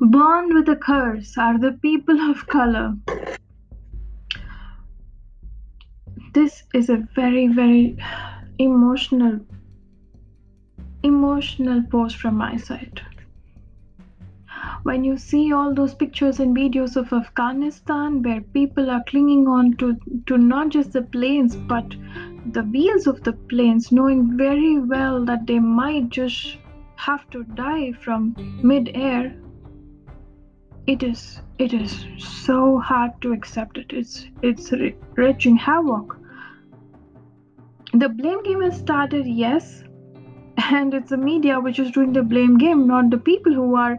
Born with a curse are the people of color. This is a very, very emotional, emotional post from my side. When you see all those pictures and videos of Afghanistan where people are clinging on to, to not just the planes but the wheels of the planes, knowing very well that they might just have to die from mid-air it is it is so hard to accept it. It's it's wreaking havoc. The blame game has started yes. And it's the media which is doing the blame game not the people who are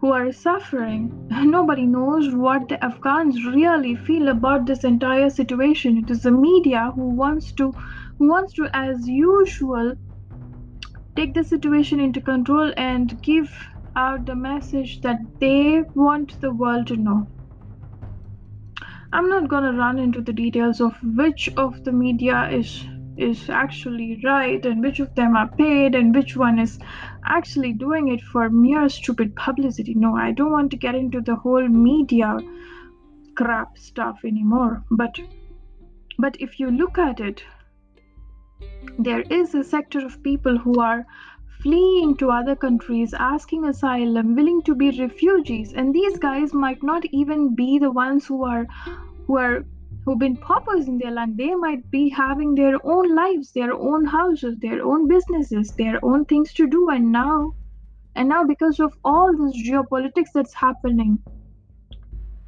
who are suffering. Nobody knows what the afghans really feel about this entire situation. It is the media who wants to who wants to as usual take the situation into control and give out the message that they want the world to know. I'm not gonna run into the details of which of the media is is actually right and which of them are paid and which one is actually doing it for mere stupid publicity. No, I don't want to get into the whole media crap stuff anymore. But but if you look at it, there is a sector of people who are fleeing to other countries, asking asylum, willing to be refugees, and these guys might not even be the ones who are who are who've been paupers in their land. They might be having their own lives, their own houses, their own businesses, their own things to do, and now and now because of all this geopolitics that's happening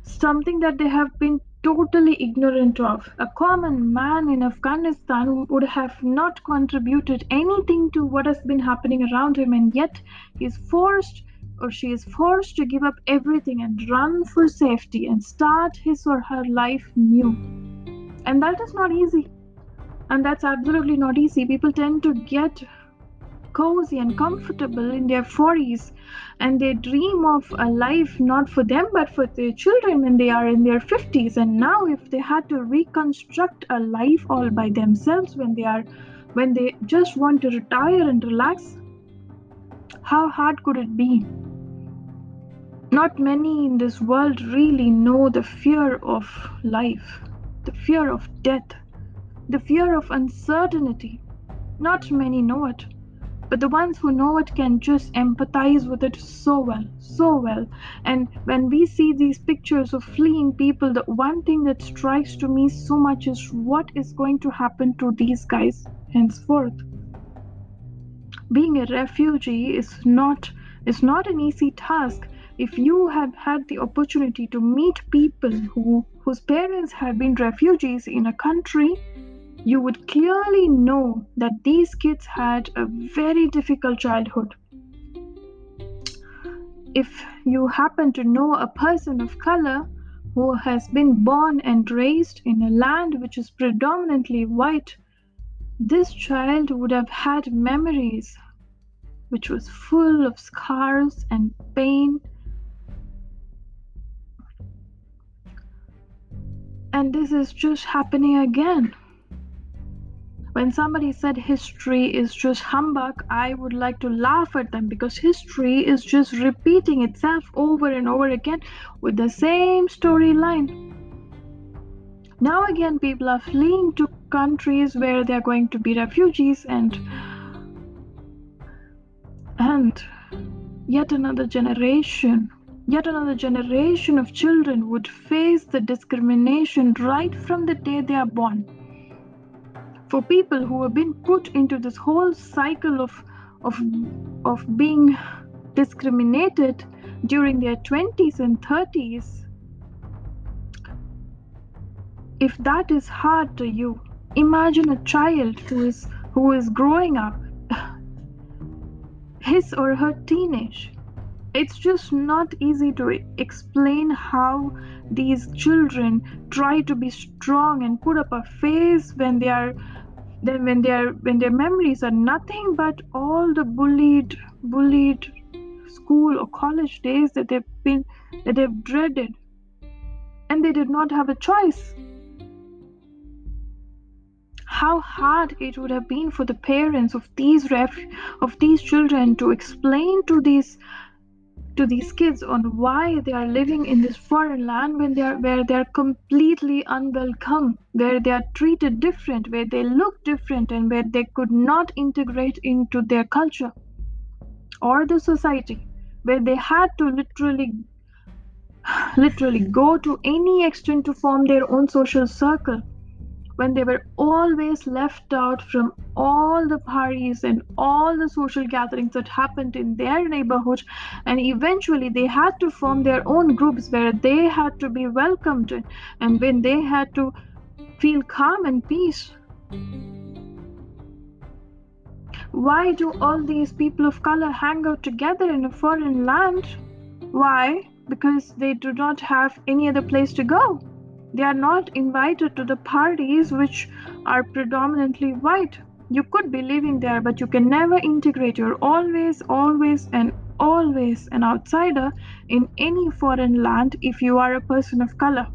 something that they have been totally ignorant of. A common man in Afghanistan would have not contributed anything to what has been happening around him, and yet he is forced or she is forced to give up everything and run for safety and start his or her life new. And that is not easy. And that's absolutely not easy. People tend to get cozy and comfortable in their 40s and they dream of a life not for them but for their children when they are in their 50s and now if they had to reconstruct a life all by themselves when they are when they just want to retire and relax how hard could it be? Not many in this world really know the fear of life the fear of death the fear of uncertainty. Not many know it but the ones who know it can just empathize with it so well so well. And when we see these pictures of fleeing people the one thing that strikes to me so much is what is going to happen to these guys henceforth. Being a refugee is not is not an easy task. If you have had the opportunity to meet people who whose parents have been refugees in a country you would clearly know that these kids had a very difficult childhood. If you happen to know a person of color who has been born and raised in a land which is predominantly white, this child would have had memories which was full of scars and pain. And this is just happening again. When somebody said history is just humbug, I would like to laugh at them because history is just repeating itself over and over again with the same storyline. Now again, people are fleeing to countries where they're going to be refugees and and yet another generation yet another generation of children would face the discrimination right from the day they are born for people who have been put into this whole cycle of of of being discriminated during their 20s and 30s if that is hard to you imagine a child who is who is growing up his or her teenage it's just not easy to explain how these children try to be strong and put up a face when they are then when their when their memories are nothing but all the bullied bullied school or college days that they've been that they've dreaded. And they did not have a choice. How hard it would have been for the parents of these ref- of these children to explain to these to these kids on why they are living in this foreign land when they are where they are completely unwelcome where they are treated different where they look different and where they could not integrate into their culture or the society where they had to literally literally go to any extent to form their own social circle when they were always left out from all the parties and all the social gatherings that happened in their neighborhood and eventually they had to form their own groups where they had to be welcomed and when they had to feel calm and peace. Why do all these people of color hang out together in a foreign land? Why? Because they do not have any other place to go they are not invited to the parties which are predominantly white. You could be living there, but you can never integrate. You're always, always, and always an outsider in any foreign land if you are a person of color.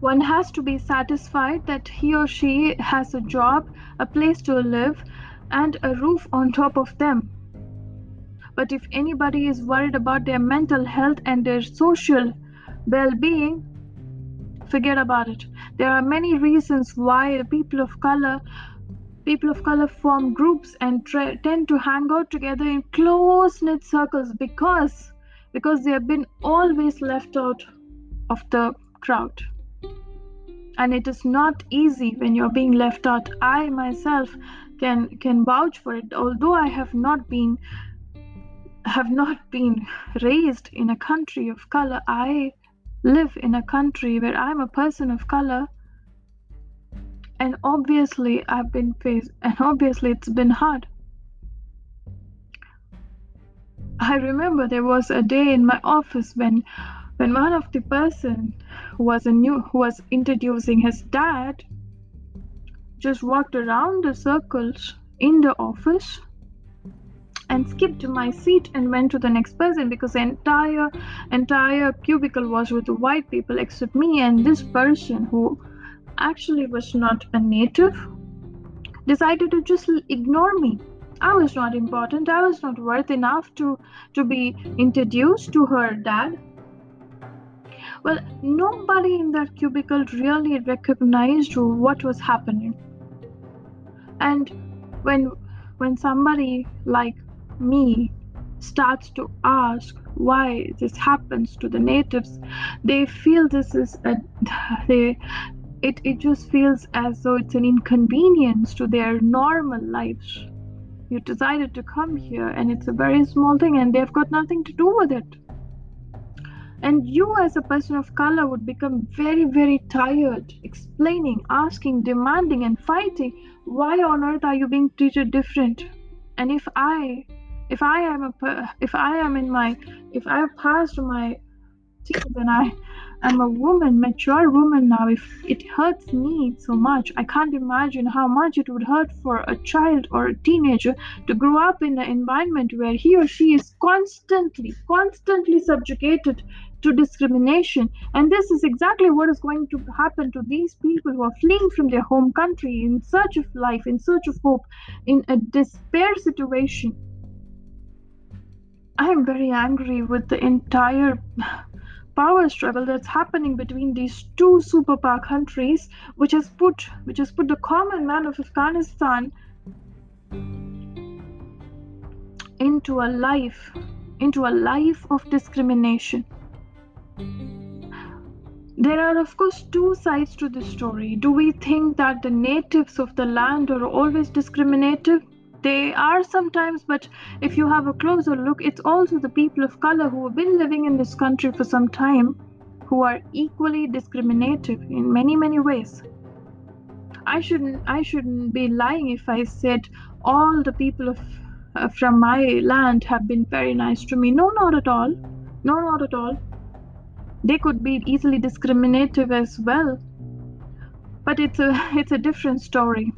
One has to be satisfied that he or she has a job, a place to live, and a roof on top of them. But if anybody is worried about their mental health and their social well being, forget about it. There are many reasons why people of color people of color form groups and tra- tend to hang out together in close knit circles because because they have been always left out of the crowd. And it is not easy when you're being left out. I myself can can vouch for it. Although i have not been have not been raised in a country of color i live in a country where I'm a person of color and obviously I've been faced and obviously it's been hard. I remember there was a day in my office when when one of the person who was a new who was introducing his dad just walked around the circles in the office and skipped my seat and went to the next person because the entire entire cubicle was with white people except me and this person who actually was not a native decided to just ignore me. I was not important. I was not worth enough to to be introduced to her dad. Well nobody in that cubicle really recognized what was happening. And when when somebody like me starts to ask why this happens to the natives. They feel this is a they it, it just feels as though it's an inconvenience to their normal lives. You decided to come here and it's a very small thing and they've got nothing to do with it. And you as a person of color would become very very tired explaining asking demanding and fighting why on earth are you being treated different? And if i if I am a if I am in my if I have passed my teens and I am a woman, mature woman now, if it hurts me so much, I can't imagine how much it would hurt for a child or a teenager to grow up in an environment where he or she is constantly, constantly subjugated to discrimination. And this is exactly what is going to happen to these people who are fleeing from their home country in search of life, in search of hope, in a despair situation. I am very angry with the entire power struggle that's happening between these two superpower countries, which has put which has put the common man of Afghanistan into a life into a life of discrimination. There are, of course, two sides to this story. Do we think that the natives of the land are always discriminative? They are sometimes but if you have a closer look it's also the people of color who have been living in this country for some time who are equally discriminative in many many ways. I shouldn't i shouldn't be lying if i said all the people of uh, from my land have been very nice to me. No not at all. No not at all. They could be easily discriminative as well. But it's a it's a different story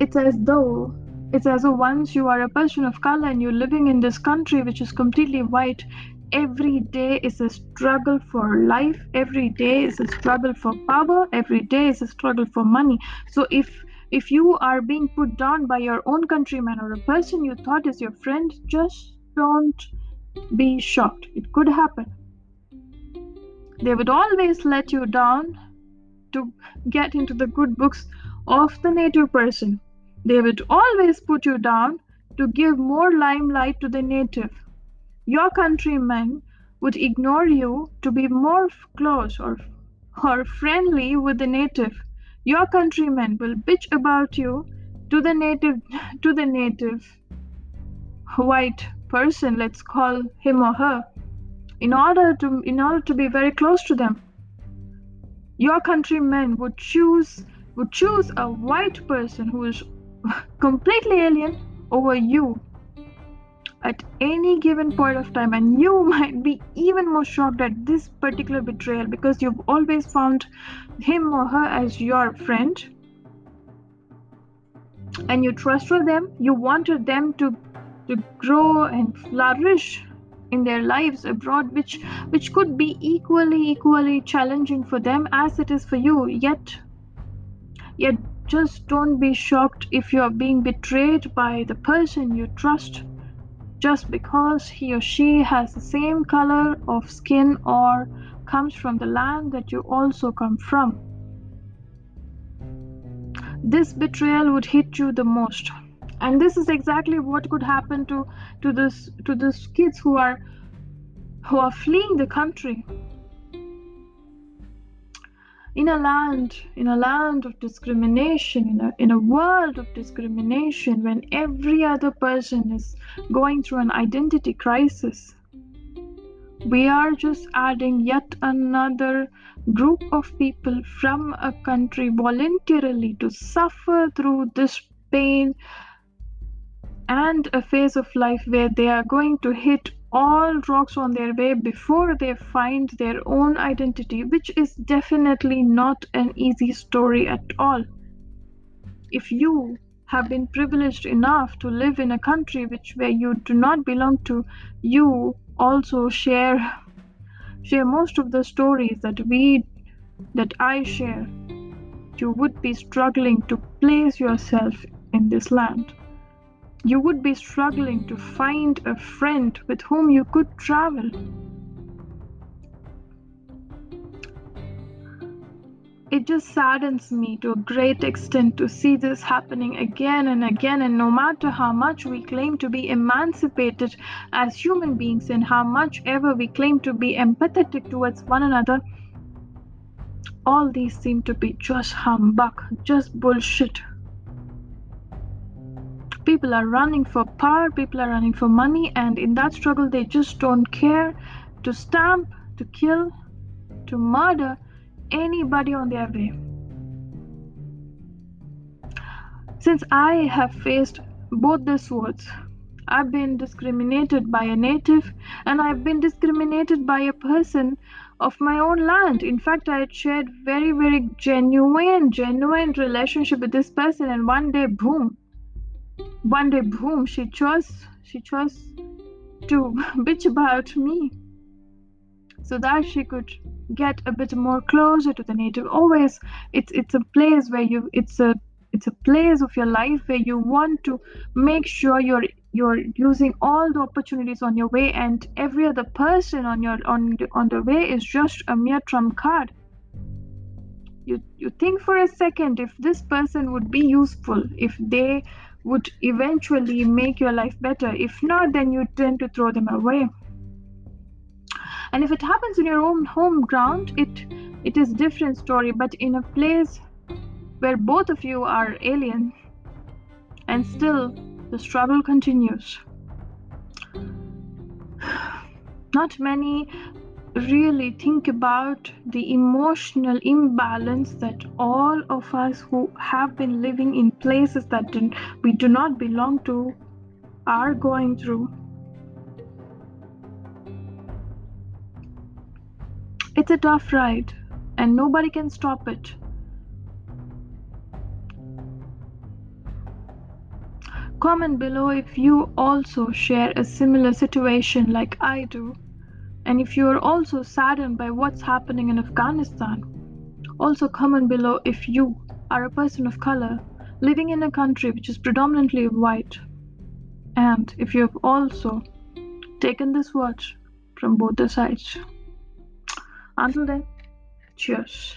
it's as though it's as though once you are a person of color and you're living in this country which is completely white every day is a struggle for life every day is a struggle for power every day is a struggle for money so if If you are being put down by your own countryman or a person you thought is your friend, just don't be shocked. It could happen. They would always let you down to get into the good books of the native person. They would always put you down to give more limelight to the native. Your countrymen would ignore you to be more close or, or friendly with the native. Your countrymen will bitch about you to the native to the native white person, let's call him or her, in order to in order to be very close to them. Your countrymen would choose would choose a white person who is completely alien over you at any given point of time. And you might be even more shocked at this particular betrayal because you've always found him or her as your friend. And you trusted them. You wanted them to to grow and flourish in their lives abroad which which could be equally equally challenging for them as it is for you. Yet yet just don't be shocked if you are being betrayed by the person you trust just because he or she has the same color of skin or comes from the land that you also come from. This betrayal would hit you the most. And this is exactly what could happen to, to this to these kids who are who are fleeing the country in a land in a land of discrimination in a, in a world of discrimination when every other person is going through an identity crisis we are just adding yet another group of people from a country voluntarily to suffer through this pain and a phase of life where they are going to hit all rocks on their way before they find their own identity, which is definitely not an easy story at all. If you have been privileged enough to live in a country which where you do not belong to, you also share share most of the stories that we that I share. You would be struggling to place yourself in this land you would be struggling to find a friend with whom you could travel. It just saddens me to a great extent to see this happening again and again. And no matter how much we claim to be emancipated as human beings and how much ever we claim to be empathetic towards one another, all these seem to be just humbug, just bullshit people are running for power people are running for money and in that struggle they just don't care to stamp to kill to murder anybody on their way. Since i have faced both the swords i've been discriminated by a native and i've been discriminated by a person of my own land. In fact i had shared very very genuine genuine relationship with this person and one day boom one day boom she chose she chose to bitch about me so that she could get a bit more closer to the native always it's it's a place where you it's a it's a place of your life where you want to make sure you're you're using all the opportunities on your way and every other person on your on the, on the way is just a mere trump card. You you think for a second if this person would be useful if they would eventually make your life better. If not, then you tend to throw them away. And if it happens in your own home ground, it it is different story. But in a place where both of you are alien, and still the struggle continues. Not many really think about the emotional imbalance that all of us who have been living in places that we do not belong to are going through. It's a tough ride, and nobody can stop it. Comment below if you also share a similar situation like I do. And if you are also saddened by what's happening in Afghanistan, also comment below if you are a person of color living in a country which is predominantly white, and if you have also taken this watch from both the sides. Until then, cheers.